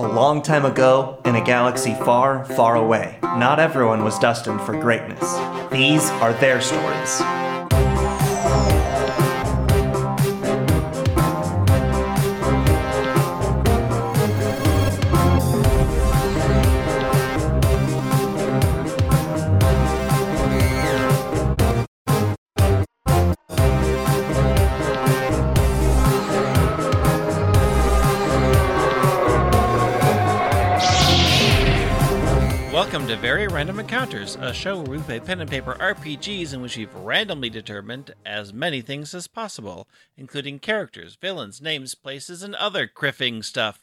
A long time ago, in a galaxy far, far away, not everyone was destined for greatness. These are their stories. Encounters, a show where we play pen and paper RPGs in which we've randomly determined as many things as possible, including characters, villains, names, places, and other kriffing stuff.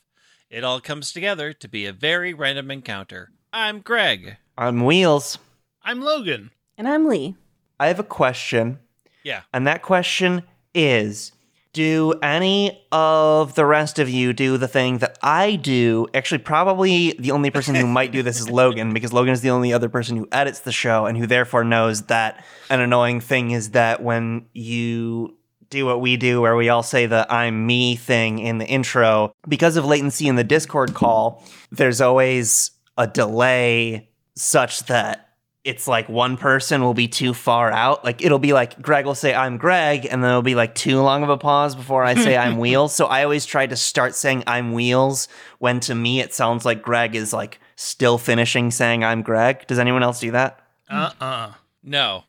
It all comes together to be a very random encounter. I'm Greg. On wheels, I'm Logan. And I'm Lee. I have a question, Yeah. and that question is Do any of the rest of you do the thing that I do? Actually, probably the only person who might do this is Logan, because Logan is the only other person who edits the show and who therefore knows that an annoying thing is that when you do what we do, where we all say the I'm me thing in the intro, because of latency in the Discord call, there's always a delay such that it's like one person will be too far out. Like it'll be like Greg will say I'm Greg, and then it'll be like too long of a pause before I say I'm Wheels. So I always try to start saying I'm Wheels when to me it sounds like Greg is like still finishing saying I'm Greg. Does anyone else do that? Uh uh No.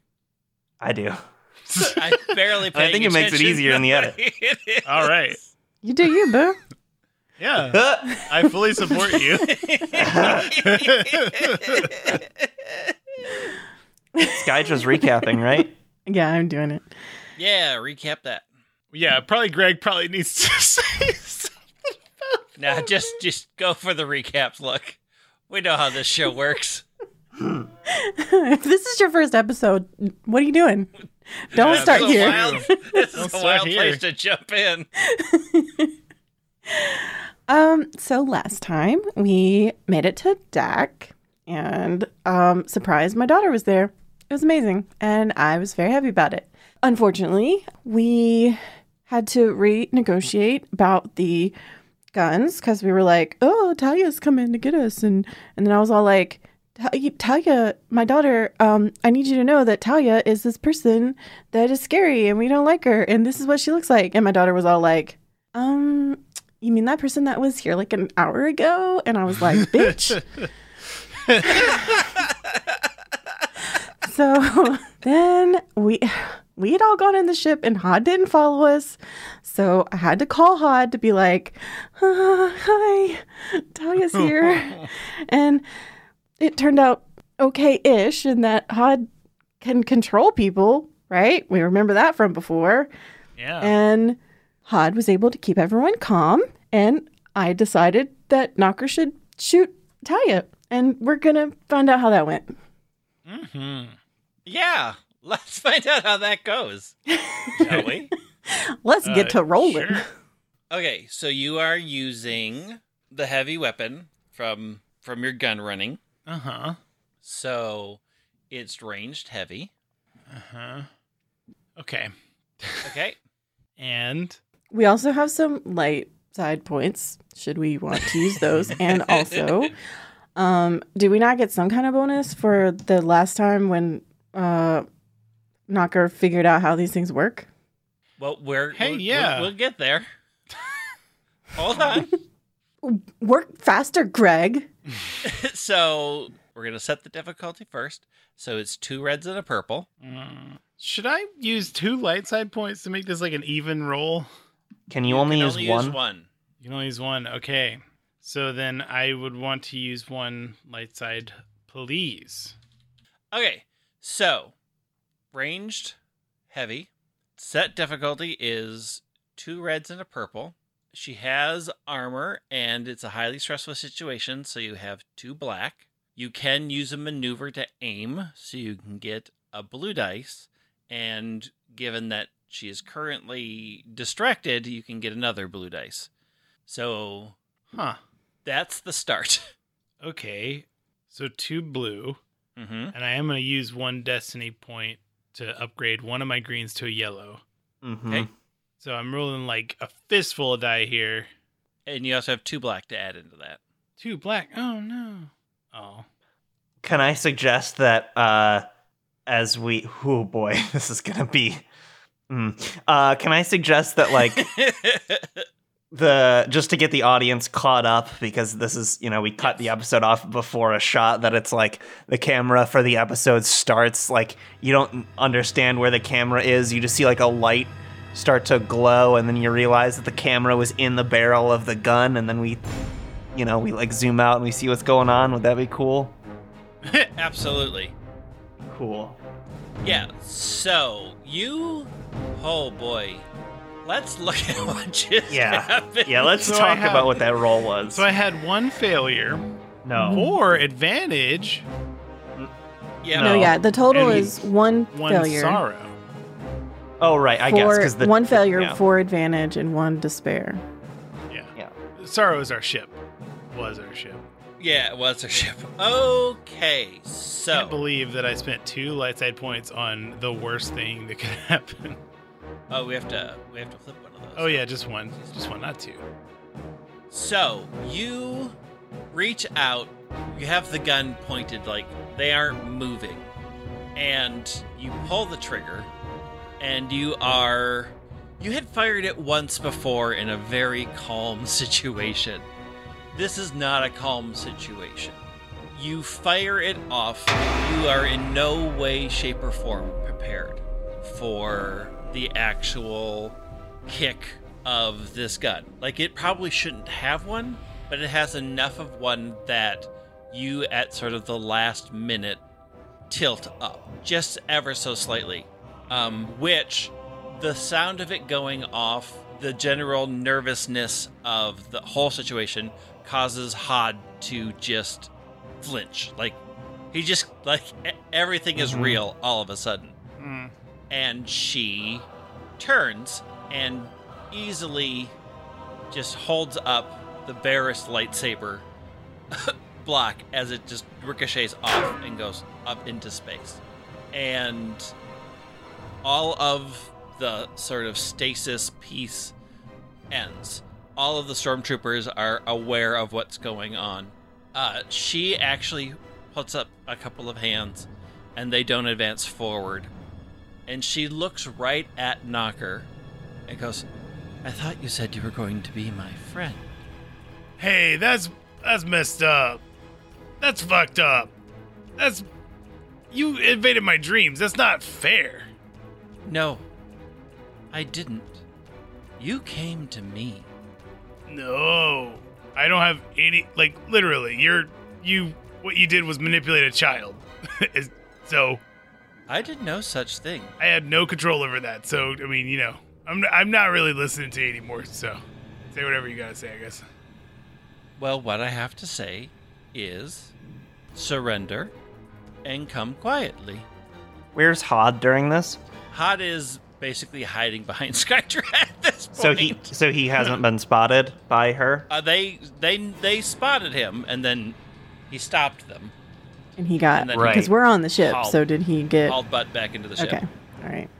I do. I barely I think it makes it easier in the edit. All right. You do you, boo. Yeah. I fully support you. Skydra's recapping, right? Yeah, I'm doing it. yeah, recap that. yeah, probably Greg probably needs to say something. Now just just go for the recaps. Look. We know how this show works. if this is your first episode, what are you doing? Don't Yeah, start This here. wild, this Don't is a wild here. place to jump in. Um, so last time we made it to DAC and um surprised my daughter was there. It was amazing and I was very happy about it. Unfortunately, we had to renegotiate about the guns because we were like, "Oh, Talia's coming to get us," and and then I was all like, "Ta- "Talia, my daughter, um, I need you to know that Talia is this person that is scary, and we don't like her, and this is what she looks like." And my daughter was all like, "Um, you mean that person that was here like an hour ago?" And I was like, "Bitch." so then we we had all gone in the ship and Hod didn't follow us. So I had to call Hod to be like, "Uh, hi, Talia's here. and it turned out okay ish in that Hod can control people, right? We remember that from before. Yeah. And Hod was able to keep everyone calm. And I decided that Knocker should shoot Talia. And we're going to find out how that went. hmm Yeah, let's find out how that goes. Shall we? Let's get Uh, to rolling. sure. Okay, so you are using the heavy weapon from from your gun running. Uh huh. So it's ranged heavy. Uh huh. Okay. Okay. And We also have some light side points should we want to use those. and also, um, did we not get some kind of bonus for the last time when uh, Knocker figured out how these things work? Well, we're Hey, we'll, yeah. we'll, we'll get there. Hold on. Work faster, Greg. so we're gonna set the difficulty first. So it's two reds and a purple. mm, should I use two light side points to make this like an even roll? Can you only can use only one? use one. You can only use one. Okay. So then I would want to use one light side, please. Okay, so ranged heavy. Set difficulty is two reds and a purple. She has armor, and it's a highly stressful situation, so you have two black. You can use a maneuver to aim, so you can get a blue dice. And given that she is currently distracted, you can get another blue dice. So Huh. That's the start. Okay. So two blue. hmm And I am going to use one destiny point to upgrade one of my greens to a yellow. Mhm. Okay. So I'm rolling like a fistful of die here. And you also have two black to add into that. Two black. Oh no. Oh. Can I suggest that uh, as we, oh boy, this is gonna be. Mm. Uh, can I suggest that like the just to get the audience caught up because this is you know we cut the episode off before a shot that it's like the camera for the episode starts like you don't understand where the camera is. You just see like a light start to glow and then you realize that the camera was in the barrel of the gun and then we you know we like zoom out and we see what's going on. Would that be cool? Absolutely. cool. Yeah. So you, oh boy, let's look at what just Yeah. happened. yeah let's So I talk have- about what that roll was So I had one failure no or advantage, Yeah. No, No. yeah. The total And is one, one failure. sorrow. oh right i guess for because the one failure yeah. for advantage and one despair. Yeah. Yeah. Sorrow is our ship. Was our ship. Yeah, it was a ship. Okay, So Can't so believe that I spent two light side points on the worst thing that could happen. Oh, we have to we have to flip one of those. Oh yeah, just one. Just one, not two. So you reach out. You have the gun pointed like they aren't moving, and you pull the trigger, and you are. You had fired it once before in a very calm situation. This is not a calm situation. You fire it off. You are in no way, shape, or form prepared for the actual kick of this gun. Like, it probably shouldn't have one, but it has enough of one that you, at sort of the last minute, tilt up just ever so slightly. Um, which the sound of it going off, the general nervousness of the whole situation causes Hod to just flinch. Like he just like everything is Mhm. real all of a sudden. Mm. And she turns and easily just holds up the barest lightsaber block as it just ricochets off and goes up into space. And all of the sort of stasis piece ends. All of the stormtroopers are aware of what's going on. Uh, she actually puts up a couple of hands and they don't advance forward. And she looks right at Knocker and goes, I thought you said you were going to be my friend. Hey, that's that's messed up. That's fucked up. That's you invaded my dreams. That's not fair. No, I didn't. You came to me. No. I don't have any like literally. You're you what you did was manipulate a child. So I did no such thing. I had no control over that. So I mean, you know, I'm I'm not really listening to you anymore. So say whatever you gotta say, I guess. Well, what I have to say is surrender and come quietly. where's hod during this Hod is basically hiding behind Skydra at this point. So he so he hasn't been spotted by her. uh, they they they spotted him and then he stopped them, And he got And then he- because we're on the ship. hauled- so did he get? hauled butt back into the ship. Okay, all right.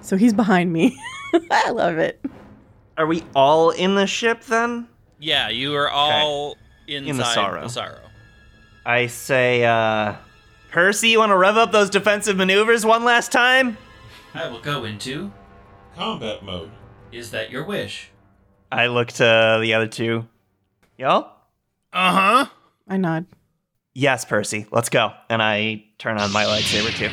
So he's behind me. I love it. Are we all in the ship then? Yeah, you are all inside sorrow. the sorrow. I say, uh, Percy, you want to rev up those defensive maneuvers one last time? I will go into. Combat mode. Is that your wish? I look to the other two. Y'all? Uh huh. I nod. Yes, Percy. Let's go. And I turn on my lightsaber too.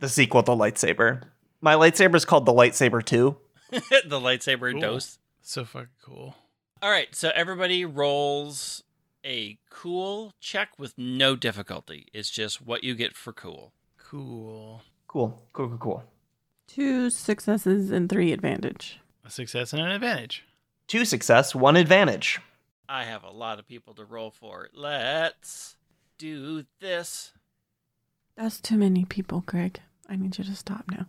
The sequel to lightsaber. My lightsaber is called the lightsaber 2. the lightsaber Cool. dose. So fucking cool. All right, so everybody rolls a cool check with no difficulty. It's just what you get for cool. Cool. Cool. Cool, cool, cool. Two successes and three advantage. A success and an advantage. Two success, one advantage. I have a lot of people to roll for. Let's do this. That's too many people, Greg. I need you to stop now.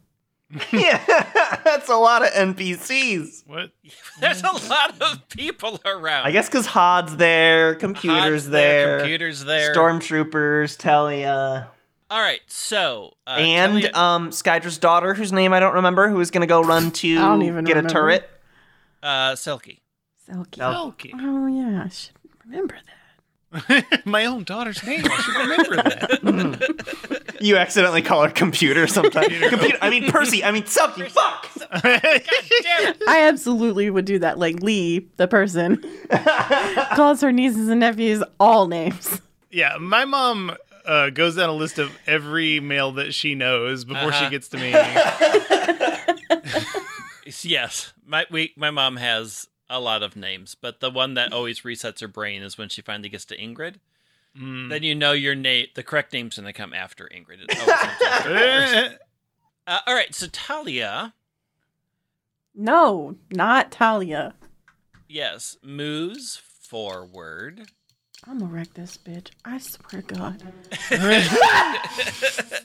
yeah, that's a lot of NPCs. What? There's a lot of people around. I guess because Hod's there, computers Hod's there, computers there. stormtroopers, Telia, All right, so uh, and Telia- um, Skydra's daughter, whose name I don't remember, who is going to go run to I don't even get remember. a turret. uh, Selkie. Selkie. Selkie. Oh yeah, I should remember that. My own daughter's name. I should remember that. You accidentally call her computer sometimes. Computer. computer. I mean Percy. I mean Selkie. Fuck. Damn it. I absolutely would do that. Like Lee, the person, calls her nieces and nephews all names. yeah, my mom uh, goes down a list of every male that she knows before Uh-huh. she gets to me. Yes, my we, my mom has a lot of names, but the one that always resets her brain is when she finally gets to Ingrid. Mm. Then you know your name, the correct name's going to come after Ingrid. It after uh, all right, so Talia, No, not Talia. yes, moves forward. I'm gonna wreck this bitch. I swear to God.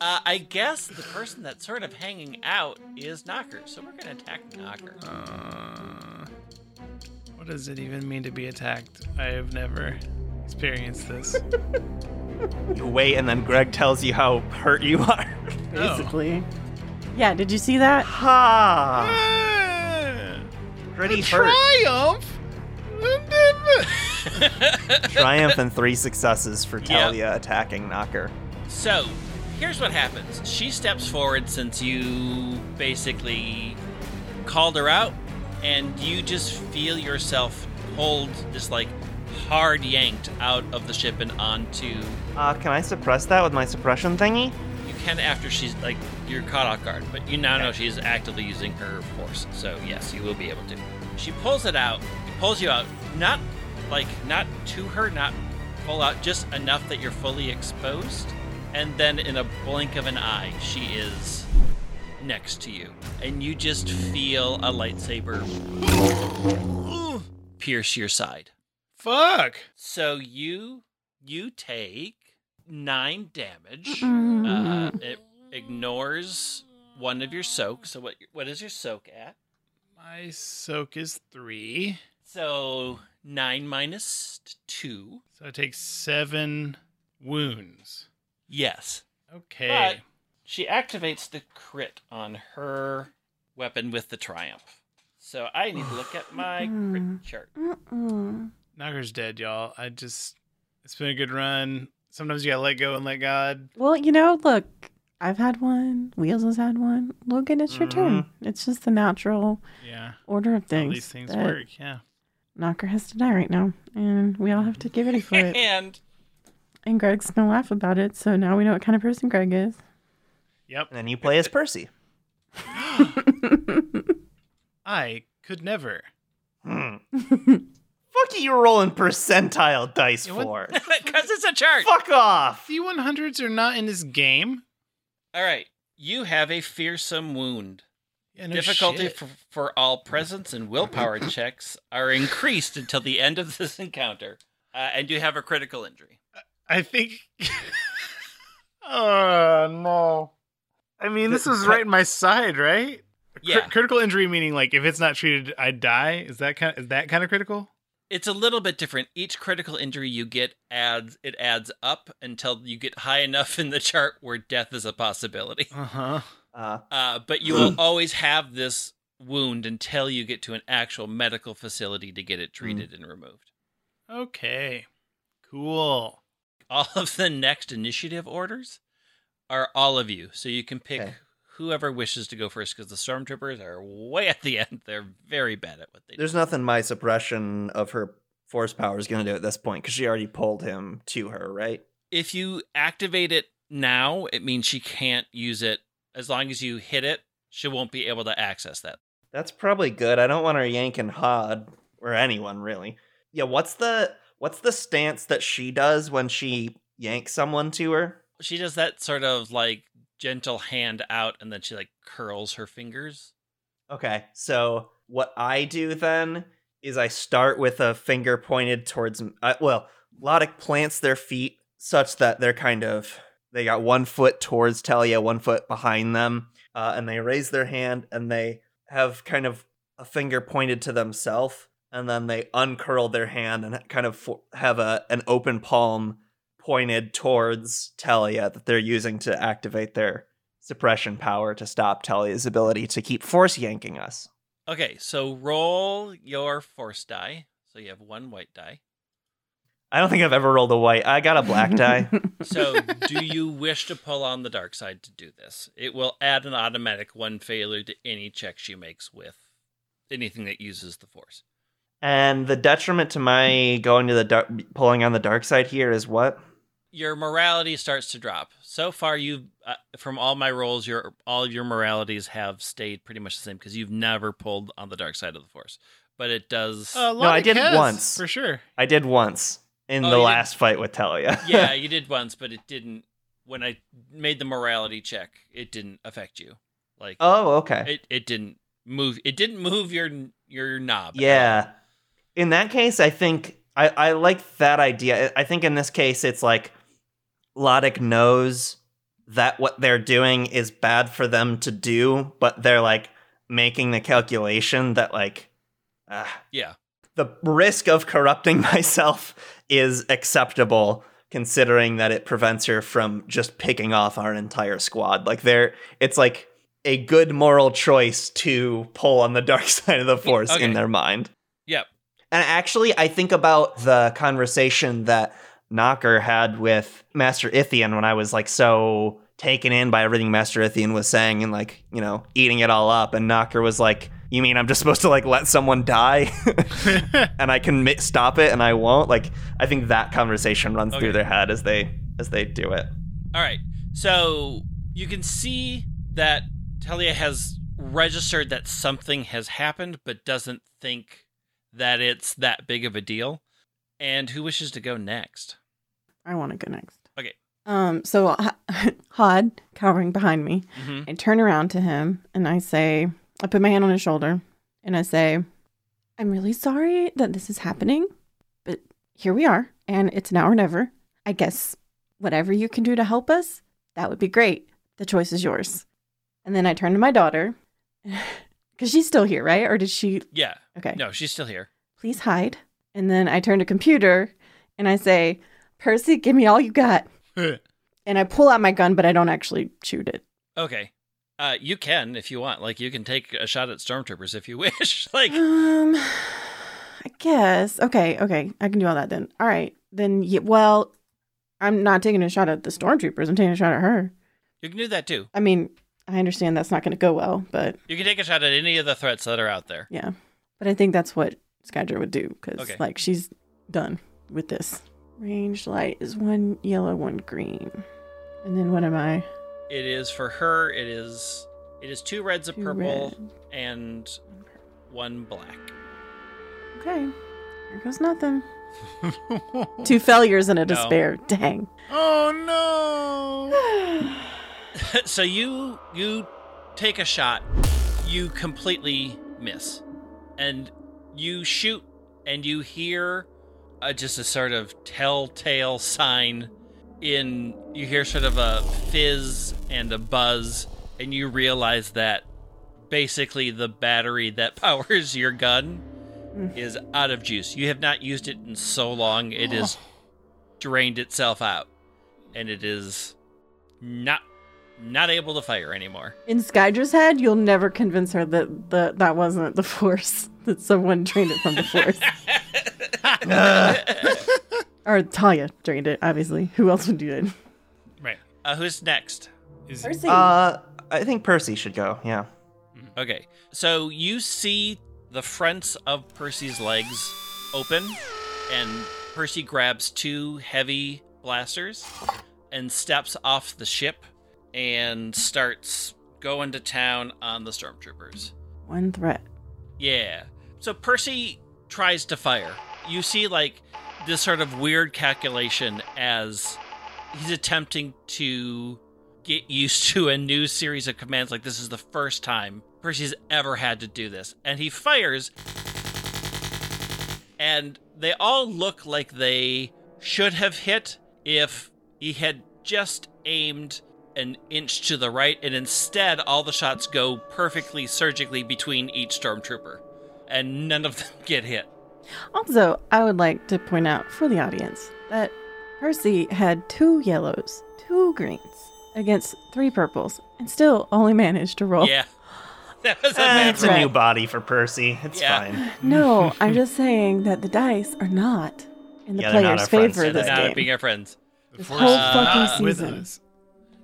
Uh, I guess the person that's sort of hanging out is Knocker, so we're going to attack Knocker. Uh, what does it even mean to be attacked? I have never experienced this. You wait, and then Greg tells you how hurt you are. Oh. Basically. Yeah, did you see that? Ha! Ah, Pretty hurt. triumph. Triumph and three successes for Talia attacking Knocker. So, here's what happens. She steps forward since you basically called her out, and you just feel yourself pulled, just like hard yanked out of the ship and onto. Uh, can I suppress that with my suppression thingy? You can after she's like you're caught off guard, but you now know she's actively using her force. So yes, you will be able to. She pulls it out, pulls you out, not like not to her, not full out, just enough that you're fully exposed, and then in a blink of an eye, she is next to you, and you just feel a lightsaber pierce your side. Fuck. So you you take nine damage. Uh, it ignores one of your soak. So what what is your soak at? My soak is three. So nine minus two. So I take seven wounds. Yes. Okay. But she activates the crit on her weapon with the triumph. So I need to look at my crit chart. Mm-mm. Knocker's dead, y'all. I just it's been a good run. Sometimes you gotta let go and let God. Well, you know, look, I've had one. Wheels has had one. Logan, it's your turn. Mm-hmm. It's just the natural Yeah. order of How things. these things work. Yeah. Knocker has to die right now, and we all have to get ready for it. And and Greg's gonna laugh about it, so now we know what kind of person Greg is. Yep. And then you play as Percy. I could never. Hmm. Fuck you, you're rolling percentile dice Yeah, what- for. because it's a chart. Fuck off. D100s are not in this game. All right. You have a fearsome wound. Yeah, no Difficulty shit. for, for all presence and willpower checks are increased until the end of this encounter, uh, and you have a critical injury. I think. oh no! I mean, this is right in my side, right? Cri- Yeah. critical injury meaning like if it's not treated, I die. Is that kind? Is that kind of critical? It's a little bit different. Each critical injury you get adds it adds up until you get high enough in the chart where death is a possibility. Uh huh. Uh, Uh, but you will always have this wound until you get to an actual medical facility to get it treated and removed. Okay. Cool. all of the next initiative orders are all of you. So you can pick Okay. whoever wishes to go first because the stormtroopers are way at the end. They're very bad at what they do. there's nothing my suppression of her force power is going to do at this point because she already pulled him to her, right? If you activate it now, it means she can't use it. As long as you hit it, she won't be able to access that. That's probably good. I don't want her yanking Hod or anyone really. Yeah, what's the what's the stance that she does when she yanks someone to her? She does that sort of like gentle hand out and then she like curls her fingers. Okay, so what I do then is I start with a finger pointed towards. Uh, well, Lodic plants their feet such that they're kind of they got one foot towards Talia, one foot behind them, uh, and they raise their hand and they have kind of a finger pointed to themselves, and then they uncurl their hand and kind of have a an open palm pointed towards Talia that they're using to activate their suppression power to stop Talia's ability to keep force yanking us. Okay, so roll your force die. So you have one white die. I don't think I've ever rolled a white. I got a black die. So, do you wish to pull on the dark side to do this? It will add an automatic one failure to any check she makes with anything that uses the force. and the detriment to my going to the dark, pulling on the dark side here is what? Your morality starts to drop. So far, you've uh, from all my roles, your all of your moralities have stayed pretty much the same because you've never pulled on the dark side of the force. But it does. Uh, No, I did has, once. for sure. I did once in Oh, the you did- last fight with Talia. yeah, you did once, but it didn't. When I made the morality check, it didn't affect you. Like oh, okay. it, it didn't move. It didn't move your your knob. Yeah. In that case, I think I, I like that idea. I think in this case, it's like Lodic knows that what they're doing is bad for them to do, but they're like making the calculation that like uh, Yeah. the risk of corrupting myself is acceptable considering that it prevents her from just picking off our entire squad. Like there it's like a good moral choice to pull on the dark side of the force okay. in their mind. Yep. And actually, I think about the conversation that Knocker had with Master Ithian when I was like so taken in by everything Master Ithian was saying and like, you know, eating it all up. And Knocker was like, You mean I'm just supposed to like let someone die and I can mi- stop it and I won't? Like, I think that conversation runs Okay. through their head as they as they do it. All right. So you can see that Talia has registered that something has happened, but doesn't think that it's that big of a deal. And who wishes to go next? I want to go next. Okay. Um. So Hod cowering behind me. hmm I turn around to him and I say, I put my hand on his shoulder and I say, I'm really sorry that this is happening, but here we are and it's now or never. I guess whatever you can do to help us, that would be great. The choice is yours. And then I turn to my daughter because she's still here, right? Or did she? Yeah. Okay. No, she's still here. Please hide. And then I turn to computer and I say, Percy, give me all you got. And I pull out my gun, but I don't actually shoot it. Okay. Uh, you can if you want. Like you can take a shot at stormtroopers if you wish. like Um, I guess. Okay, okay. I can do all that then. All right. Then, yeah, well, I'm not taking a shot at the stormtroopers. I'm taking a shot at her. you can do that too. I mean, I understand that's not going to go well, but You can take a shot at any of the threats that are out there. yeah. But I think that's what Skydra would do because, Okay. like, she's done with this. Ranged light is one yellow, one green. And then what am I? It is for her. It is. It is two reds, a Two purple, red. and one black. Okay. Here goes nothing. Two failures and a No. despair. Dang. oh no! so you you take a shot you completely miss and you shoot and you hear uh, just a sort of telltale sign in you hear sort of a fizz and a buzz and you realize that basically the battery that powers your gun Mm. is out of juice you have not used it in so long it has drained itself out and it is not not able to fire anymore. In Skydra's head, you'll never convince her that the, that wasn't the Force, that someone drained it from the Force. or Talia drained it, obviously. Who else would do it? right. Uh, who's next? Is Percy. Uh, I think Percy should go. Yeah. Okay, so you see the fronts of Percy's legs open, and Percy grabs two heavy blasters and steps off the ship and starts going to town on the stormtroopers. One threat. Yeah. So Percy tries to fire. You see, like, this sort of weird calculation as he's attempting to get used to a new series of commands. Like, this is the first time Percy's ever had to do this. And he fires, and they all look like they should have hit if he had just aimed an inch to the right, and instead, all the shots go perfectly surgically between each stormtrooper, and none of them get hit. Also, I would like to point out for the audience that Percy had two yellows, two greens against three purples, and still only managed to roll. Yeah. That was a Eh, bad it's a roll. new body for Percy. It's Yeah. fine. No, I'm just saying that the dice are not in the Yeah, they're not player's our friends. favor And this they're not game. being our friends. This Force whole fucking with season. us.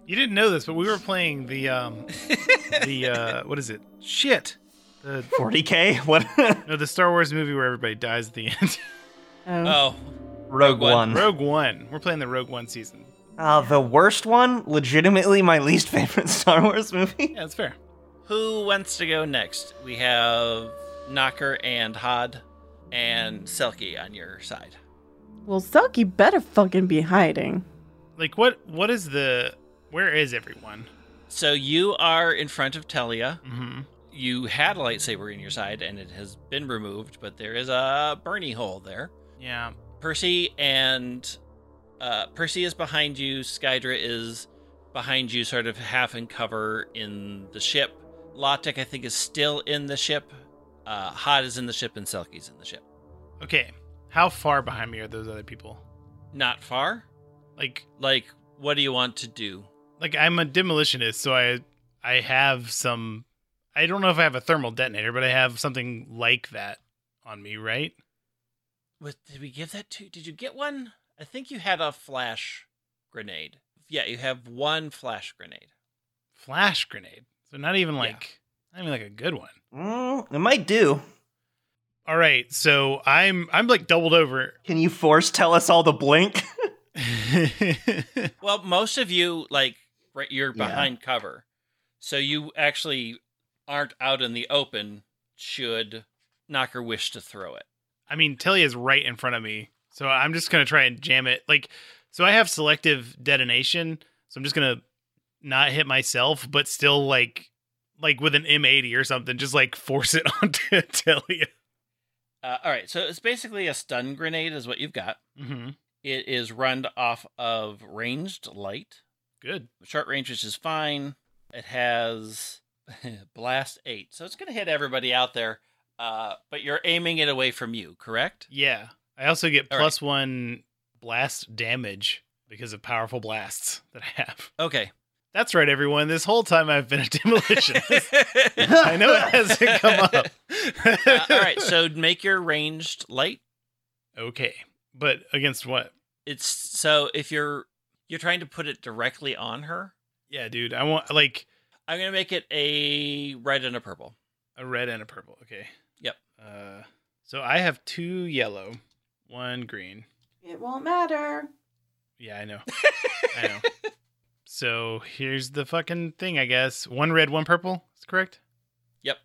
You didn't know this, but we were playing the um the uh what is it? Shit. The 40k? What? no, the Star Wars movie where everybody dies at the end. Oh. Oh, Rogue One. One. Rogue One. We're playing the Rogue One season. Uh, the worst one, legitimately my least favorite Star Wars movie. Yeah, that's fair. who wants to go next? We have Knocker and Hod and Selkie on your side. Well, Selkie better fucking be hiding. Like what what is the where is everyone? So you are in front of Telia. Mm-hmm. You had a lightsaber in your side and it has been removed, but there is a Bernie hole there. Yeah. Percy and uh, Percy is behind you. Skydra is behind you, sort of half in cover in the ship. Lodic, I think, is still in the ship. Uh, Hod is in the ship, and Selkie's in the ship. Okay. How far behind me are those other people? Not far. Like Like, what do you want to do? like I'm a demolitionist, so I I have some I don't know if I have a thermal detonator, but I have something like that on me, right? What did we give that to? Did you get one? I think you had a flash grenade. Yeah, you have one flash grenade. Flash grenade. So not even Yeah. like not even like a good one. Mm, it might do. All right, so I'm I'm like doubled over. Can you force tell us all to blink? Well, most of you like right, you're Yeah. behind cover, so you actually aren't out in the open. Should Knocker wish to throw it? I mean, Telly is right in front of me, so I'm just gonna try and jam it. Like, so I have selective detonation, so I'm just gonna not hit myself, but still like, like with an M80 or something, just like force it onto Telly. Uh, all right, so it's basically a stun grenade, is what you've got. Mm-hmm. It is run off of ranged light, Good. short range, which is fine. It has blast eight, so it's going to hit everybody out there. Uh, but you're aiming it away from you, correct? Yeah. I also get plus one blast damage because of powerful blasts that I have. Okay. That's right, everyone. This whole time I've been a demolitionist. I know it hasn't come up. Uh, all right, so make your ranged light. okay, but against what? It's so if you're you're trying to put it directly on her, Yeah, dude. I want like I'm gonna make it a red and a purple. a red and a purple. Okay. Yep. Uh, so I have two yellow, one green. It won't matter. Yeah, I know. I know. So here's the fucking thing. I guess one red, one purple. Is correct. Yep.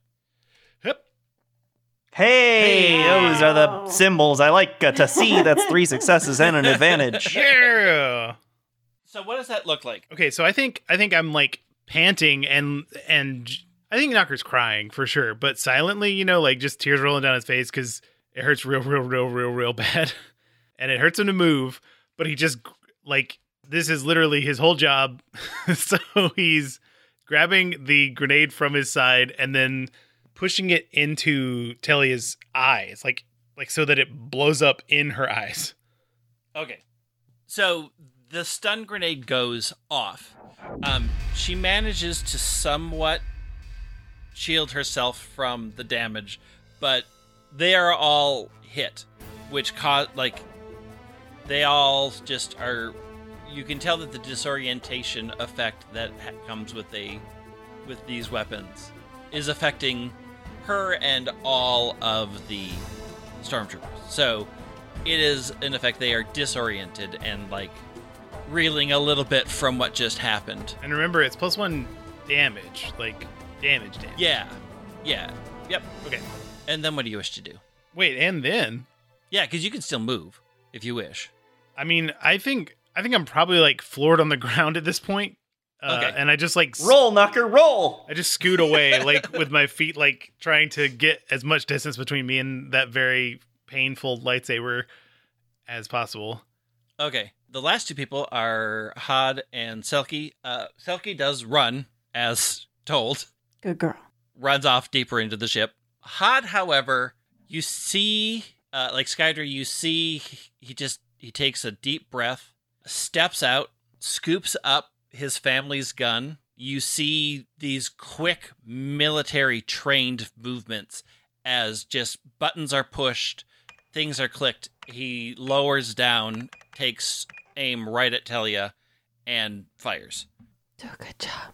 Yep. hey, Hey. those are the symbols I like uh, to see. That's three successes and an advantage. Yeah. So what does that look like? Okay, so I think I think I'm like panting and and I think Knocker's crying for sure, but silently, you know, like just tears rolling down his face because it hurts real, real, real, real, real bad, and it hurts him to move. But he just like this is literally his whole job, so he's grabbing the grenade from his side and then pushing it into Telia's eyes, like like so that it blows up in her eyes. Okay. So the stun grenade goes off. Um, she manages to somewhat shield herself from the damage, but they are all hit, which cause like they all just are. You can tell that the disorientation effect that ha- comes with a with these weapons is affecting her and all of the stormtroopers. So it is in effect they are disoriented and like reeling a little bit from what just happened. And remember, it's plus one damage, like damage damage. Yeah. Yeah. Yep. Okay. And then what do you wish to do? Wait, and then Yeah, because you can still move if you wish. I mean, I think I think I'm probably like floored on the ground at this point. Uh, Okay. And I just like Roll, Knocker, roll. I just scoot away, like with my feet, like trying to get as much distance between me and that very painful lightsaber as possible. Okay. The last two people are Hod and Selkie. Uh, Selkie does run as told, Good girl. runs off deeper into the ship. Hod, however, you see, uh, like Skydra, you see he just he takes a deep breath, steps out, scoops up his family's gun. You see these quick military trained movements as just buttons are pushed, things are clicked, he lowers down, takes aim right at Telia, and fires. Do a good job.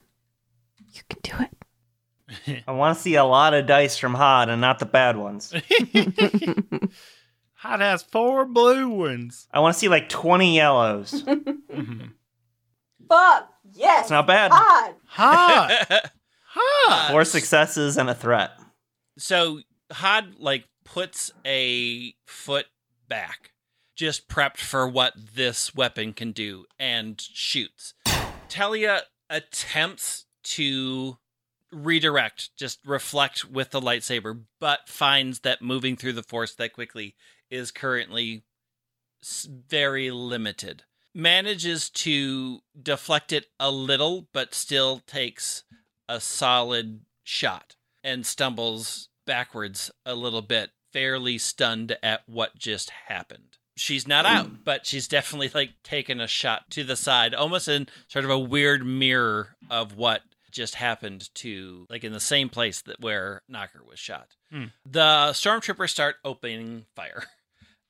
You can do it. I want to see a lot of dice from Hod and not the bad ones. Hod has four blue ones. I want to see like 20 yellows. It's Mhm. Fuck yes. It's not bad. Hod. Hot. Hot. Four successes and a threat. so Hod like puts a foot back, just prepped for what this weapon can do, and shoots. Telia attempts to redirect, just reflect with the lightsaber, but finds that moving through the force that quickly is currently very limited. Manages to deflect it a little, but still takes a solid shot and stumbles backwards a little bit, fairly stunned at what just happened. She's not out, but she's definitely like taken a shot to the side, almost in sort of a weird mirror of what just happened to like in the same place that where Knocker was shot. Hmm. The stormtroopers start opening fire.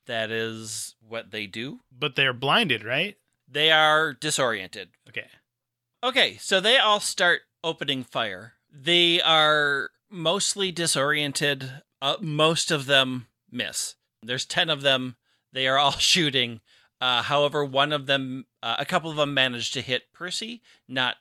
That is what they do. But they're blinded, right? They are disoriented. Okay. Okay, so they all start opening fire. They are mostly disoriented. Uh, most of them miss. There's 10 of them. They are all shooting. Uh, however, one of them, uh, a couple of them managed to hit Percy, not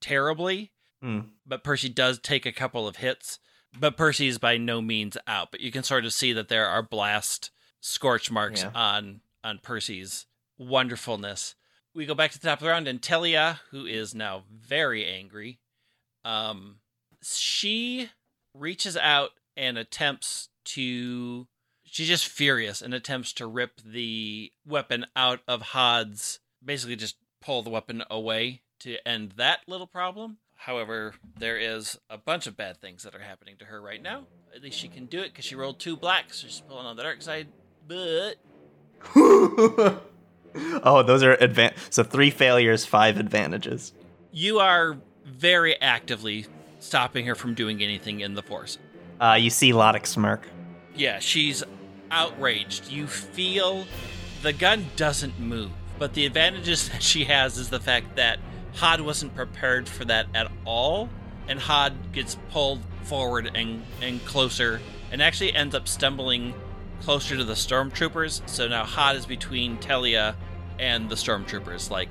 terribly, Hmm. but Percy does take a couple of hits. But Percy is by no means out. But you can sort of see that there are blast scorch marks Yeah. on on Percy's wonderfulness. We go back to the top of the round, and Telia, who is now very angry, um, she reaches out and attempts to. She's just furious and attempts to rip the weapon out of Hod's. Basically, just pull the weapon away to end that little problem. However, there is a bunch of bad things that are happening to her right now. At least she can do it because she rolled two blacks, so she's pulling on the dark side. But oh, those are advan So three failures, five advantages. you are very actively stopping her from doing anything in the force. Uh, you see Lodic smirk. Yeah, she's outraged. You feel the gun doesn't move, but the advantages that she has is the fact that Hod wasn't prepared for that at all, and Hod gets pulled forward and, and closer, and actually ends up stumbling closer to the stormtroopers. So now Hod is between Telia and the stormtroopers, like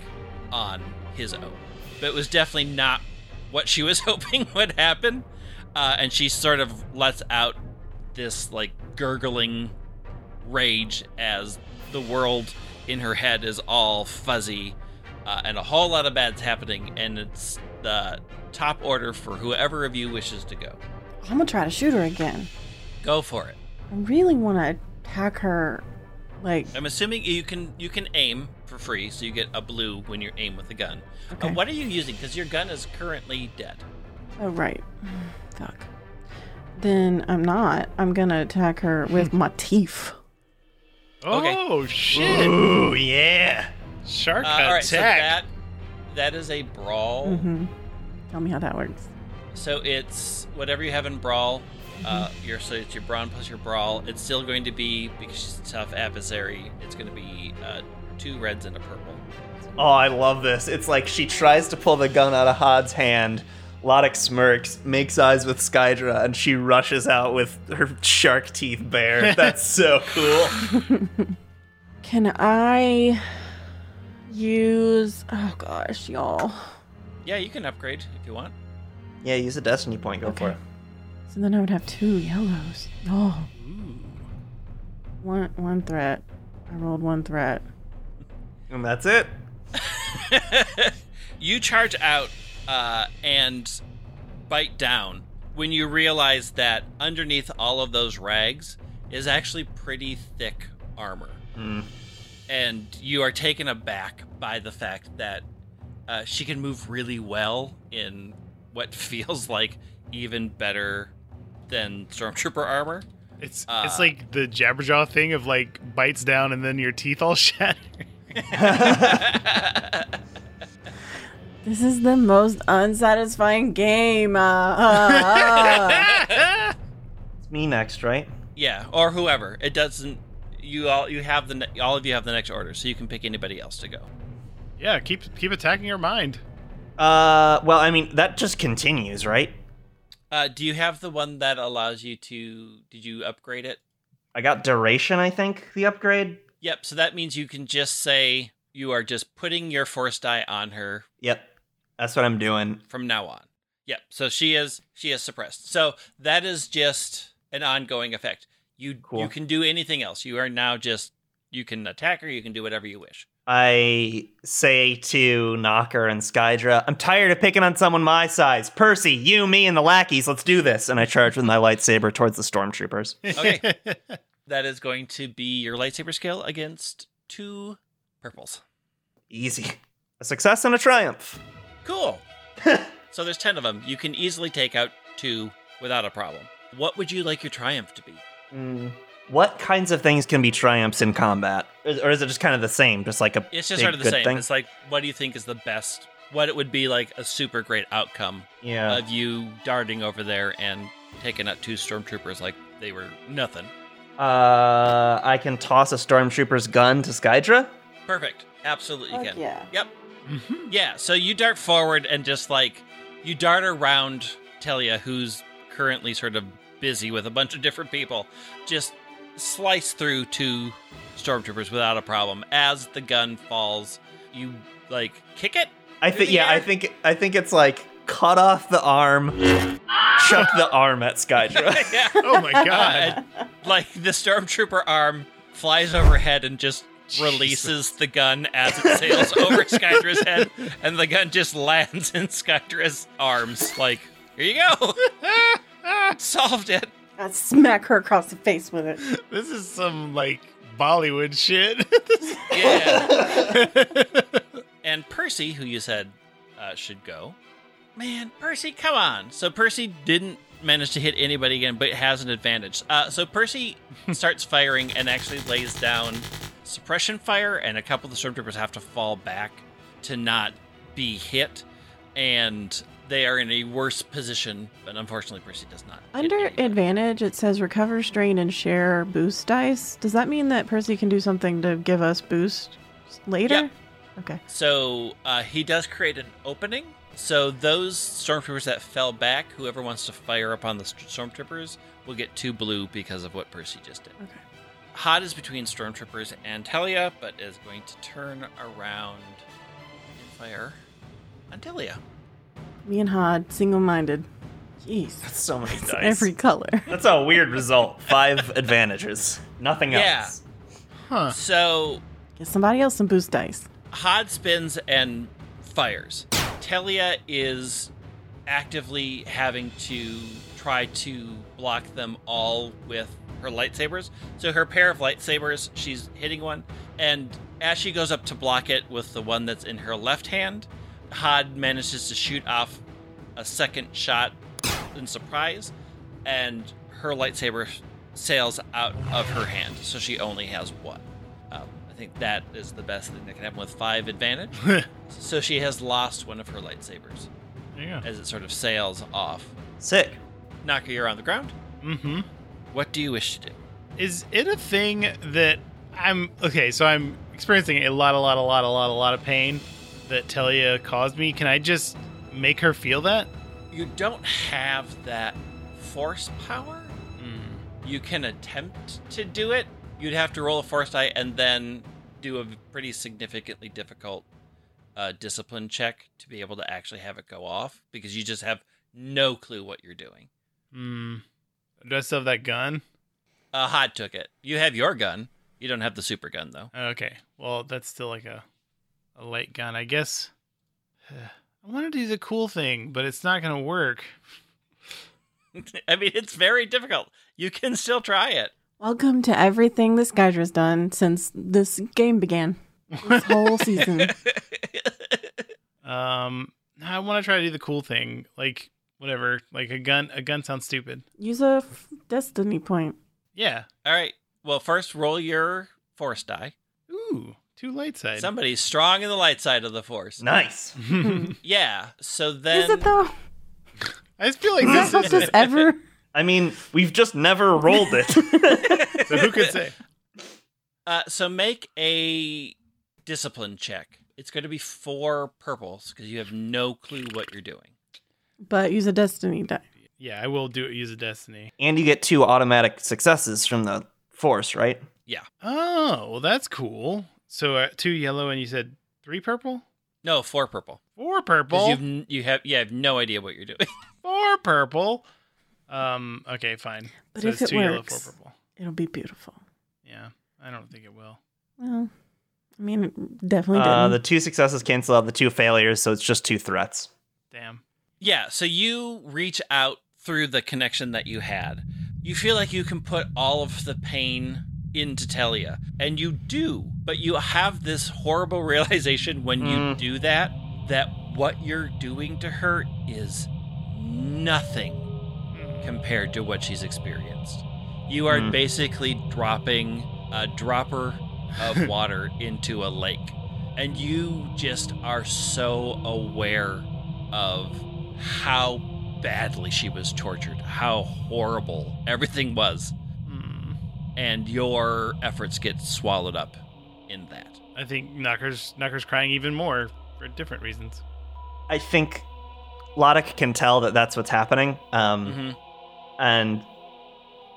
on his own. But it was definitely not what she was hoping would happen, uh, and she sort of lets out this like gurgling rage as the world in her head is all fuzzy uh, and a whole lot of bad's happening and it's the top order for whoever of you wishes to go I'm gonna try to shoot her again. go for it I really want to attack her. Like, i'm assuming you can you can aim for free so you get a blue when you aim with the gun okay. uh, what are you using because your gun is currently dead Oh, right. Fuck. Then I'm not. I'm gonna attack her with my teeth. Okay. Oh shit! Ooh, yeah. Shark uh, all right so attack. that that is a brawl Mm-hmm. Tell me how that works. So it's whatever you have in brawl. Uh, your so it's your brawn plus your brawl. It's still going to be because she's a tough adversary. It's going to be uh, two reds and a purple. Oh, I love this. It's like she tries to pull the gun out of Hod's hand. Lodic smirks, makes eyes with Skydra, and she rushes out with her shark teeth bare. That's so cool. Can I use? Oh gosh, y'all. Yeah, you can upgrade if you want. Yeah, use a destiny point. Go for it. So then I would have two yellows. Oh, one one threat. I rolled one threat. And that's it. you charge out uh, and bite down when you realize that underneath all of those rags is actually pretty thick armor. Mm. and you are taken aback by the fact that uh, she can move really well in what feels like even better than stormtrooper armor. It's Uh, it's like the Jabberjaw thing of like bites down and then your teeth all shatter. This is the most unsatisfying game. Uh, uh, uh. It's me next, right? yeah, or whoever. It doesn't. you all you have the ne- all of you have the next order, so you can pick anybody else to go. Yeah, keep keep attacking your mind. Uh, well, I mean, that just continues, right? Uh, do you have the one that allows you to? Did you upgrade it? I got duration, I think, the upgrade. Yep. So that means you can just say you are just putting your force die on her Yep. That's what I'm doing. from now on. Yep. So she is she is suppressed. So that is just an ongoing effect. You Cool. you can do anything else. You are now just you can attack her. You can do whatever you wish. I say to Knocker and Skydra, I'm tired of picking on someone my size. Percy, you, me, and the lackeys, let's do this. And I charge with my lightsaber towards the stormtroopers. Okay. that is going to be your lightsaber skill against two purples. Easy. A success and a triumph. Cool. so there's 10 of them. You can easily take out two without a problem. What would you like your triumph to be? Mm. What kinds of things can be triumphs in combat? Or or is it just kind of the same? Just like a It's just big sort of the same. thing? It's like, what do you think is the best? What it would be like a super great outcome yeah. of you darting over there and taking out two stormtroopers like they were nothing. Uh, I can toss a stormtrooper's gun to Skydra. Perfect. Absolutely you Fuck can. yeah. Yep. Mhm. Yeah. So you dart forward and just like you dart around Telia, who's currently sort of busy with a bunch of different people, just slice through two stormtroopers without a problem. As the gun falls, you like kick it. I think the yeah, I think I think it's like cut off the arm, chuck the arm at Skydra. yeah. Oh my god. And, like the stormtrooper arm flies overhead and just releases the gun as it sails over Skydra's head, and the gun just lands in Skydra's arms. Like, here you go. Solved it. I smack her across the face with it. this is some like Bollywood shit. Yeah. and Percy, who you said uh, should go, man, Percy, come on. So Percy didn't manage to hit anybody again, but has an advantage. Uh, so Percy starts firing and actually lays down suppression fire, and a couple of the stormtroopers have to fall back to not be hit, and they are in a worse position. But unfortunately, Percy does not. Under advantage, it says recover, strain, and share boost dice. Does that mean that Percy can do something to give us boost later? Yep. Okay. So uh, he does create an opening. So those stormtroopers that fell back, whoever wants to fire upon the stormtroopers, will get two blue because of what Percy just did. Okay. Hod is between stormtroopers and Telia, but is going to turn around and fire on Telia. Me and Hod, single-minded. Jeez. That's so many It's dice. every color. That's a weird result. Five advantages. Nothing Yeah. else. huh. So Get somebody else some boost dice. Hod spins and fires. Telia is actively having to try to block them all with her lightsabers. So her pair of lightsabers, she's hitting one, and as she goes up to block it with the one that's in her left hand, Hod manages to shoot off a second shot in surprise, and her lightsaber sails out of her hand, so she only has one. Um, I think that is the best thing that can happen with five advantage. so she has lost one of her lightsabers There you go. as it sort of sails off. Sick. Knocker, you're on the ground. Mm-hmm. What do you wish to do? Is it a thing that I'm okay? So I'm experiencing a lot, a lot, a lot, a lot, a lot of pain that Telia caused me. Can I just make her feel that? You don't have that force power. Mm. You can attempt to do it. You'd have to roll a force die and then do a pretty significantly difficult uh, discipline check to be able to actually have it go off because you just have no clue what you're doing. Mm. Do I still have that gun? Uh, Hod took it. You have your gun. You don't have the super gun though. Okay. Well, that's still like a a light gun, I guess. I want to do the cool thing, but it's not gonna work. I mean, it's very difficult. You can still try it. Welcome to everything Skydra's done since this game began. This whole season. Um, I want to try to do the cool thing, like whatever. Like a gun. A gun sounds stupid. Use a f- destiny point. Yeah. All right. Well, first roll your force die. Ooh, two light side. Somebody's strong in the light side of the force. Nice. Yeah. So then Is it though? I just feel like this that helped is. us ever? I mean, we've just never rolled it. So who could say? Uh, so make a discipline check. It's going to be four purples because you have no clue what you're doing. But use a destiny die. Yeah, I will do it. Use a destiny. And you get two automatic successes from the force, right? Yeah. Oh, well, that's cool. So uh, two yellow, and you said three purple, No, four purple. Four purple, You've, you have yeah, have no idea what you're doing. four purple. Um. Okay, fine. But so if it's it two yellow, works- four purple. It'll be beautiful. Yeah, I don't think it will. Well, I mean, it definitely didn't. Uh, the two successes cancel out the two failures, so it's just two threats. Damn. Yeah, so you reach out through the connection that you had. You feel like you can put all of the pain into Telia, and you do, but you have this horrible realization when you Mm. do that that what you're doing to her is nothing compared to what she's experienced. You are Mm. basically dropping a dropper of water into a lake. And you just are so aware of how badly she was tortured, how horrible everything was, Hmm. and your efforts get swallowed up in that. I think Knocker's Knocker's crying even more for different reasons. I think Lodic can tell that that's what's happening. Um, hmm and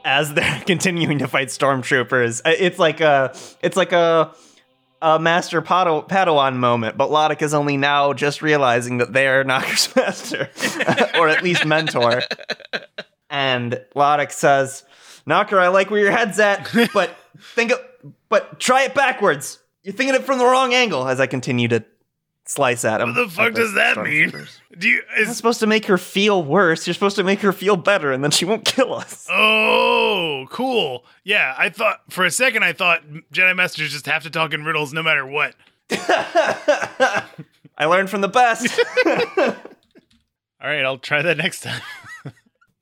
as they're continuing to fight stormtroopers, uh, it's like a it's like a a master Padawan moment. But Lodic is only now just realizing that they're Knocker's master, or at least mentor. And Lodic says, "Knocker, I like where your head's at, but think of, but try it backwards. You're thinking it from the wrong angle." As I continue to slice at him. What the fuck the does that mean? Do you? You're not Is, supposed to make her feel worse. You're supposed to make her feel better, and then she won't kill us. oh, cool. Yeah, I thought for a second I thought Jedi Masters just have to talk in riddles no matter what. I learned from the best. All right, I'll try that next time.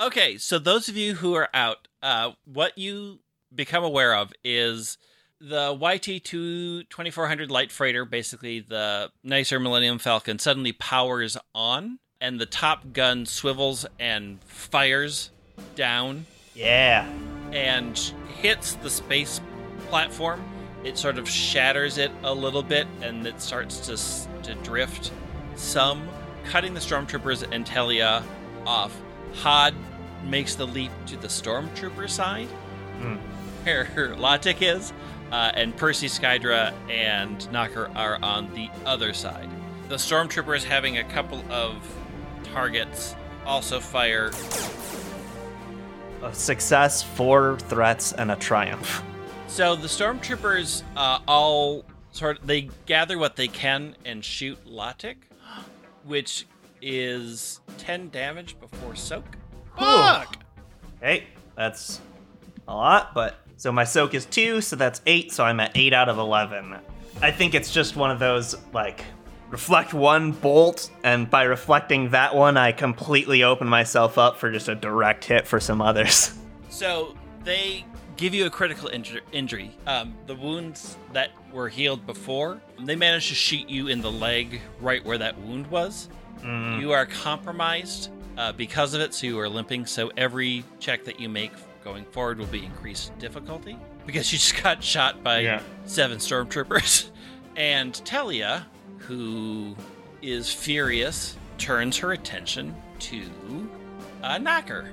Okay, so those of you who are out, uh, what you become aware of is the YT2 2400 light freighter, basically the nicer Millennium Falcon, suddenly powers on, and the top gun swivels and fires down yeah. and hits the space platform. It sort of shatters it a little bit, and it starts to to drift some, cutting the stormtroopers and Telia off. Hod makes the leap to the stormtrooper side, Hmm. where Lodic is, uh, and Percy Skydra and Knocker are on the other side. The stormtroopers having a couple of targets also fire A success, four threats, and a triumph. So the stormtroopers uh, all sort of they gather what they can and shoot Lodic, which is ten damage before soak. Fuck. Hey, that's a lot, but so my soak is two, so that's eight, so I'm at eight out of eleven. I think it's just one of those like reflect one bolt, and by reflecting that one, I completely open myself up for just a direct hit for some others. So they give you a critical inju- injury. Um, the wounds that were healed before, they managed to shoot you in the leg right where that wound was. Mm. You are compromised uh, because of it, so you are limping. So every check that you make going forward will be increased difficulty because you just got shot by Yeah. seven stormtroopers. And Telia, who is furious, turns her attention to uh, Knocker.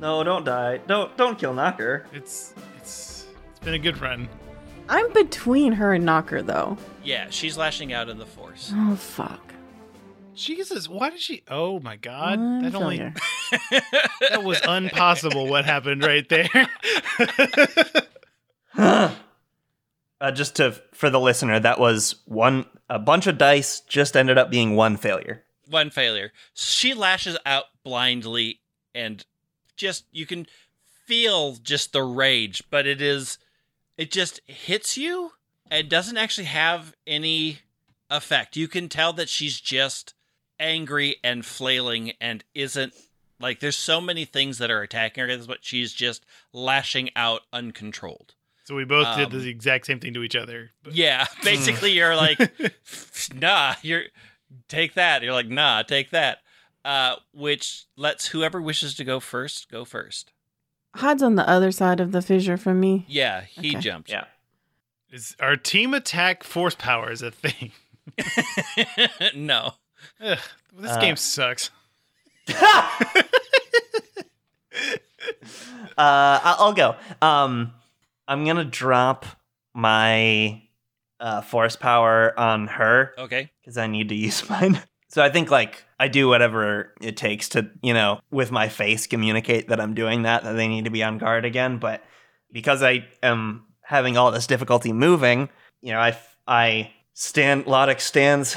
No, don't die. Don't don't kill Knocker. It's it's it's been a good run. I'm between her and Knocker, though. Yeah, she's lashing out in the force. Oh, fuck. Jesus, why did she? Oh my God, One that only that was impossible. What happened right there? Uh, just to for the listener, that was one a bunch of dice just ended up being one failure. One failure. She lashes out blindly and just you can feel just the rage, but it is it just hits you and doesn't actually have any effect. You can tell that she's just angry and flailing and isn't like there's so many things that are attacking her, but she's just lashing out uncontrolled. so we both did Um, the exact same thing to each other. But Yeah, basically you're like, nah, you're take that. You're like, nah, take that. Uh, which lets whoever wishes to go first go first. Hod's on the other side of the fissure from me. Yeah, he Okay. jumped. Yeah. Is our team attack force power is a thing? no. Ugh, this Uh, game sucks. Uh, I- I'll go. Um, I'm gonna drop my uh, force power on her Okay. because I need to use mine. So I think like I do whatever it takes to, you know, with my face communicate that I'm doing that, that they need to be on guard again. But because I am having all this difficulty moving, you know, I I stand. Lodic stands,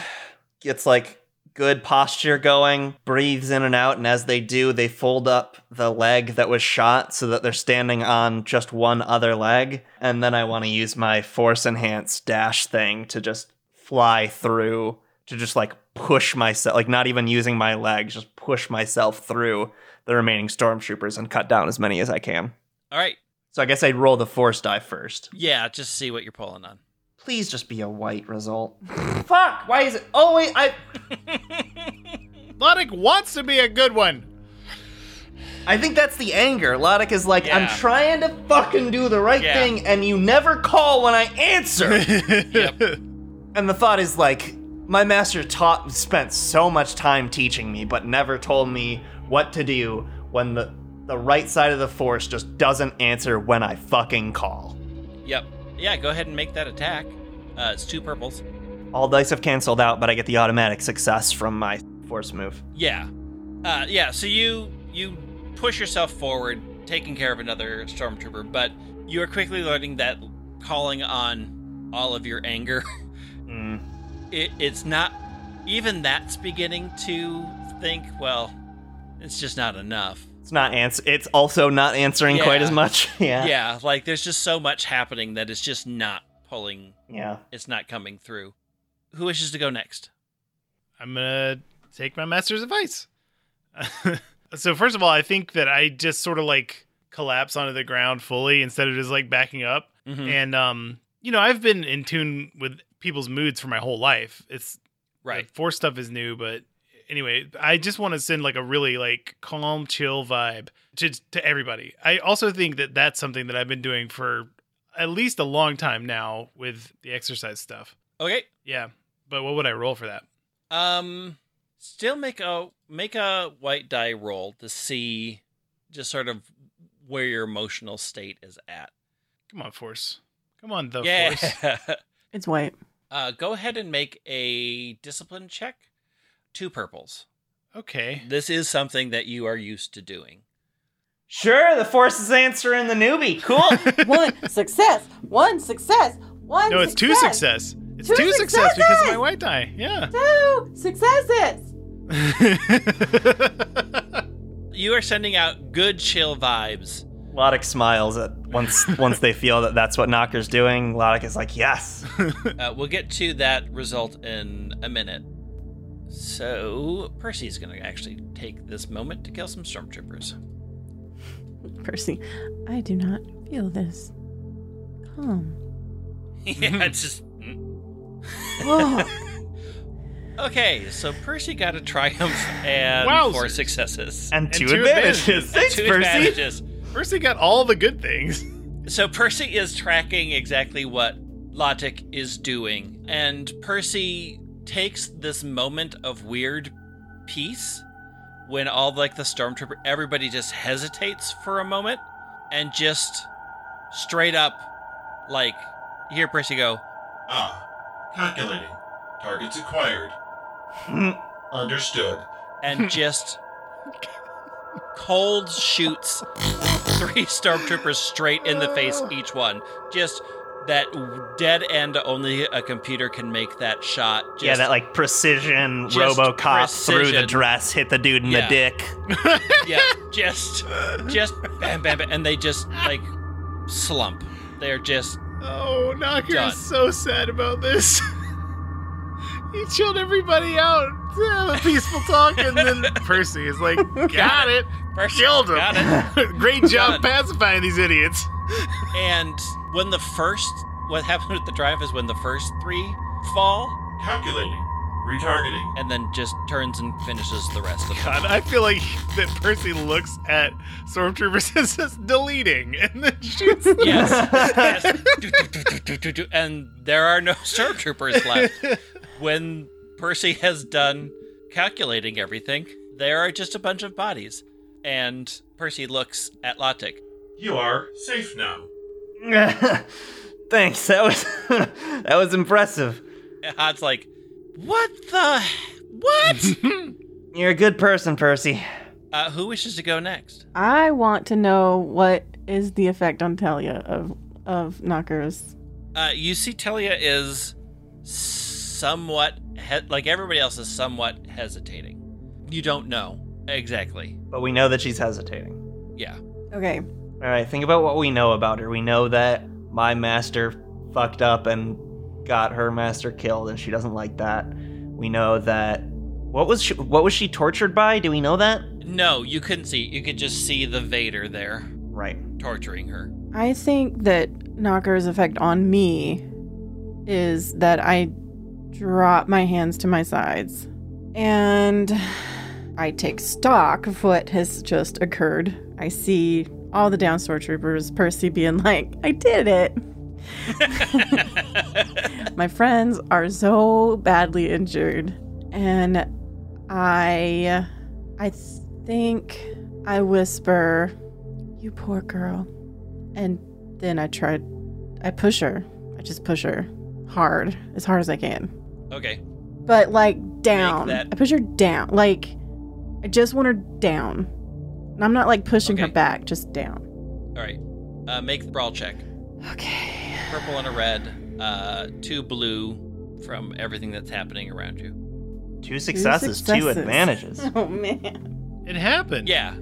gets like good posture going, breathes in and out, and as they do, they fold up the leg that was shot so that they're standing on just one other leg. And then I want to use my force enhanced dash thing to just fly through to just like push myself, like not even using my legs, just push myself through the remaining stormtroopers and cut down as many as I can. All right. So I guess I'd roll the force die first. Yeah, just see what you're pulling on. Please just be a white result. Fuck! Why is it? Oh wait, I Lodic wants to be a good one. I think that's the anger. Lodic is like, I'm trying to fucking do the right Yeah. thing, and you never call when I answer. Yep. and the thought is like, my master taught, spent so much time teaching me, but never told me what to do when the the right side of the force just doesn't answer when I fucking call. Yep. Yeah, go ahead and make that attack. Uh, it's two purples. All dice have canceled out, but I get the automatic success from my force move. Yeah. Uh, yeah, so you you push yourself forward, taking care of another stormtrooper, but you are quickly learning that calling on all of your anger, Mm. it, it's not even that's beginning to think, well, it's just not enough. It's not answer. It's also not answering quite as much. yeah. Yeah, like there's just so much happening that it's just not pulling, Yeah. it's not coming through. Who wishes to go next? I'm gonna take my master's advice. so first of all, I think that I just sort of like collapse onto the ground fully instead of just like backing up. Mhm. And um, you know, I've been in tune with people's moods for my whole life. It's Right. the force stuff is new, but anyway, I just want to send like a really like calm, chill vibe to to everybody. I also think that that's something that I've been doing for at least a long time now with the exercise stuff. Okay. Yeah, but what would I roll for that? Um, still make a make a white die roll to see just sort of where your emotional state is at. Come on, force. Come on, the yeah. force. It's white. uh, go ahead and make a discipline check. Two purples. Okay. This is something that you are used to doing. Sure, the force is answering the newbie. Cool. One success. One success. One. Success. No, it's two success. It's Two two, success because of my white die. Yeah. Two successes. You are sending out good chill vibes. Lodic smiles at once once they feel that that's what Knocker's doing. Lodic is like, yes. Uh, we'll get to that result in a minute. So Percy's going to actually take this moment to kill some stormtroopers. Percy, I do not feel this. Calm. yeah, it's just. Hmm. Look. Okay, so Percy got a triumph and Wowzers. four successes. And, And two, two advantages. advantages. Thanks, Two Percy. advantages. Percy got all the good things. So Percy is tracking exactly what Lodic is doing, and Percy takes this moment of weird peace when all like the stormtrooper everybody just hesitates for a moment and just straight up like you hear Percy go, Ah, calculating. Targets acquired. Understood. and just cold shoots three stormtroopers straight in the face each one just that dead end only a computer can make that shot just, yeah, that like precision Just RoboCop through the dress, hit the dude in Yeah. the dick. yeah just just bam bam bam and they just like slump they're just Oh, Knocker Done. is so sad about this. he chilled everybody out to have a peaceful talk, and then Percy is like, "Got it, Percy killed him. got it Great job pacifying these idiots." And when the first what happened with the drive is when the first three fall Calculating. Retargeting. and then just turns and finishes the rest of them. God, I feel like that Percy looks at stormtroopers and says deleting, and then shoots. them. Yes. yes. Do, do, do, do, do, do, do. And there are no stormtroopers left. When Percy has done calculating everything, there are just a bunch of bodies. And Percy looks at Lodic. You are safe now. Thanks. That was that was impressive. And Hod's like, What the? What? You're a good person, Percy. uh, who wishes to go next? I want to know what is the effect on Talia of of Knocker's. Uh, you see, Telia is somewhat, he- like everybody else, is somewhat hesitating. You don't know exactly. But we know that she's hesitating. Yeah. Okay. All right, think about what we know about her. We know that my master fucked up and got her master killed, and she doesn't like that. We know that what was she, what was she tortured by? Do we know that? No, you couldn't see. You could just see the Vader there Right. torturing her. I think that Knocker's effect on me is that I drop my hands to my sides and I take stock of what has just occurred. I see all the down stormtroopers, Percy being like, I did it. my friends are so badly injured and I I think I whisper, "You poor girl." And then I tried I push her. I just push her hard, as hard as I can. Okay. But like down. I push her down. Like I just want her down. And I'm not like pushing her back, just down. All right. Uh, make the brawl check. Okay. Purple and a red. Uh, two blue from everything that's happening around you. Two successes, two successes. advantages. Oh man. It happened. Yeah.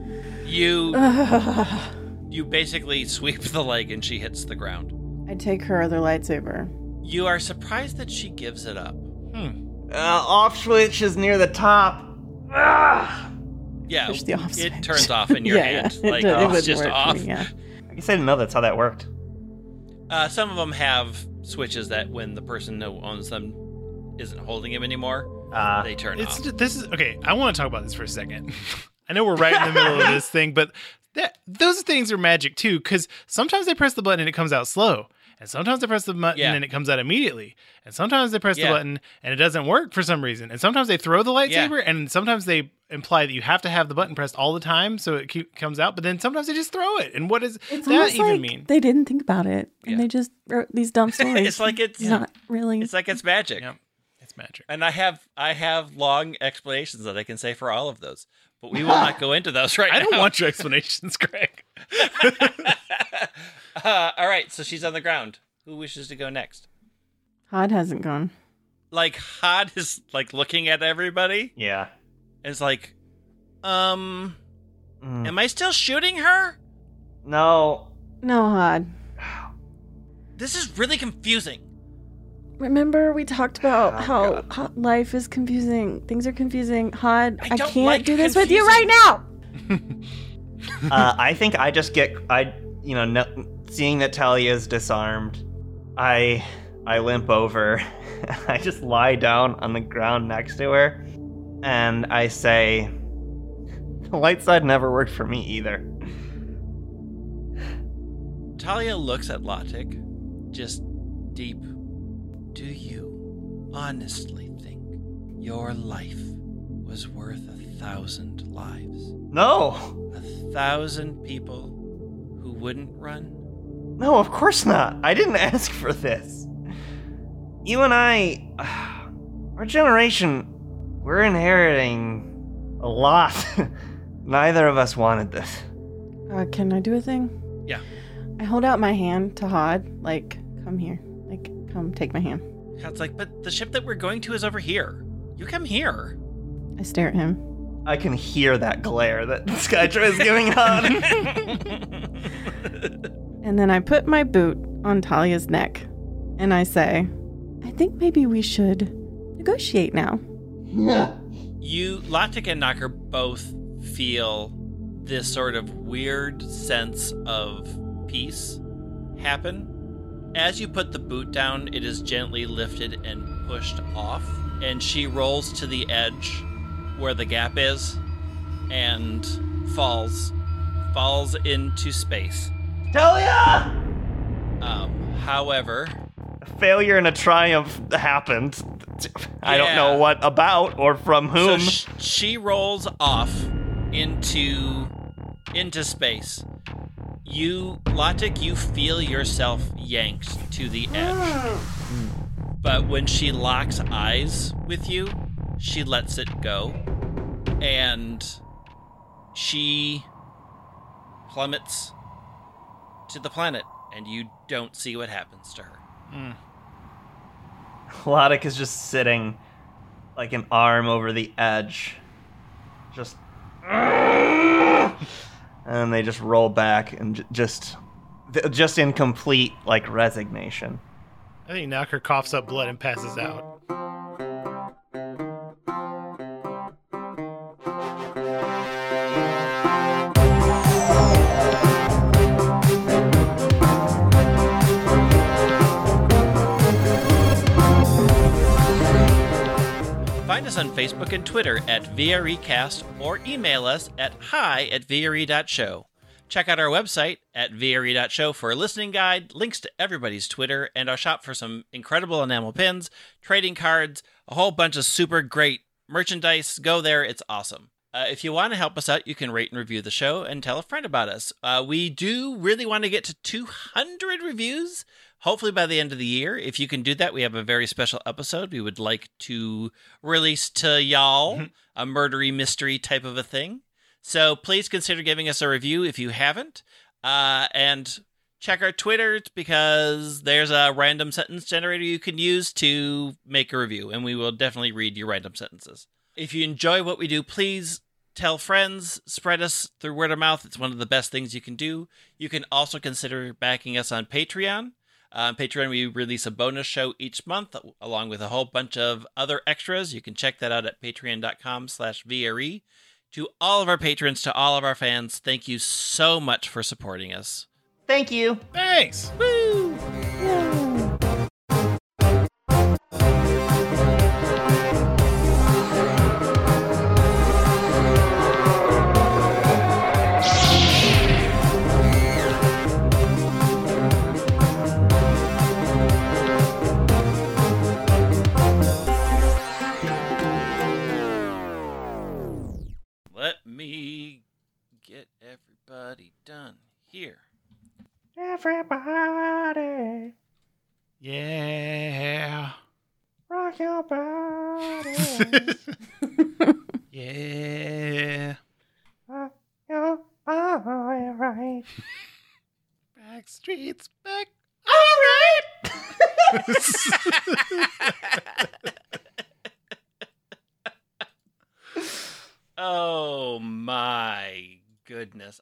You you basically sweep the leg and she hits the ground. I take her other lightsaber. You are surprised that she gives it up. Uh, off switch is near the top. Ah! Yeah, Push the off it turns off in your yeah, hand. Yeah. Like it, it it's just work for off. me, yeah. I guess I didn't know that's how that worked. Uh, some of them have switches that when the person who owns them isn't holding him anymore, Uh, they turn It's off. this is okay. I want to talk about this for a second. I know we're right in the middle of this thing, but that those things are magic too. Because sometimes they press the button and it comes out slow, and sometimes they press the button Yeah. and it comes out immediately, and sometimes they press Yeah. the button and it doesn't work for some reason, and sometimes they throw the lightsaber, and sometimes they imply that you have to have the button pressed all the time so it keep, comes out, but then sometimes they just throw it. And what does It's that even like mean? They didn't think about it, Yeah. and they just wrote these dumb stories. it's like it's not really. it's like it's magic. Yep. It's magic. And I have I have long explanations that I can say for all of those, but we will not go into those right now. I don't now. want your explanations, Greg. uh, all right, so she's on the ground. Who wishes to go next? Hod hasn't gone. Like Hod is like looking at everybody yeah. And is like, um, Mm. am I still shooting her? No. No, Hod. This is really confusing. Remember we talked about Oh, how, God. life is confusing. Things are confusing. Hod, I I, can't like do this with you right now. uh, I think I just get I you know no, seeing that Talia is disarmed, I I limp over. I just lie down on the ground next to her, and I say, "The light side never worked for me either." Talia looks at Lodic, just deep. Do you honestly think your life was worth a thousand lives? No, A thousand people who wouldn't run? no, of course not. I didn't ask for this. You and I, our generation, we're inheriting a lot. Neither of us wanted this. Uh, can I do a thing? Yeah. I hold out my hand to Hod, like, come here. Like, come take my hand. It's like, but the ship that we're going to is over here. You come here. I stare at him. I can hear that glare that Skydra is giving on. And then I put my boot on Talia's neck. And I say, I think maybe we should negotiate now. You, Lodic and Knocker both feel this sort of weird sense of peace happen. As you put the boot down, it is gently lifted and pushed off, and she rolls to the edge where the gap is and falls falls into space. Delia! Um, however, A failure and a triumph happened. I don't know what about or from whom. so sh- she rolls off into into space. You, Lodic, you feel yourself yanked to the edge. But when she locks eyes with you, she lets it go. And she plummets to the planet, and you don't see what happens to her. Hmm. Lodic is just sitting like an arm over the edge. Just. And they just roll back and just. Just in complete, like, resignation. I think Knocker coughs up blood and passes out. Find us on Facebook and Twitter at VREcast or email us at hi at VRE.show. Check out our website at VRE.show for a listening guide, links to everybody's Twitter, and our shop for some incredible enamel pins, trading cards, a whole bunch of super great merchandise. Go there, it's awesome. Uh, if you want to help us out, you can rate and review the show and tell a friend about us. Uh, we do really want to get to 200 reviews, hopefully by the end of the year. If you can do that, we have a very special episode we would like to release to y'all, a murdery mystery type of a thing. So please consider giving us a review if you haven't. Uh, and check our Twitter because there's a random sentence generator you can use to make a review, and we will definitely read your random sentences. If you enjoy what we do, please tell friends, spread us through word of mouth. It's one of the best things you can do. You can also consider backing us on Patreon. Uh, on Patreon, we release a bonus show each month, along with a whole bunch of other extras. You can check that out at patreon.com slash VRE. To all of our patrons, to all of our fans, thank you so much for supporting us. Thank you. Thanks. Let me get everybody done here. Everybody, Yeah. rock your body. yeah. rock your body right. Backstreet's back. Oh my goodness.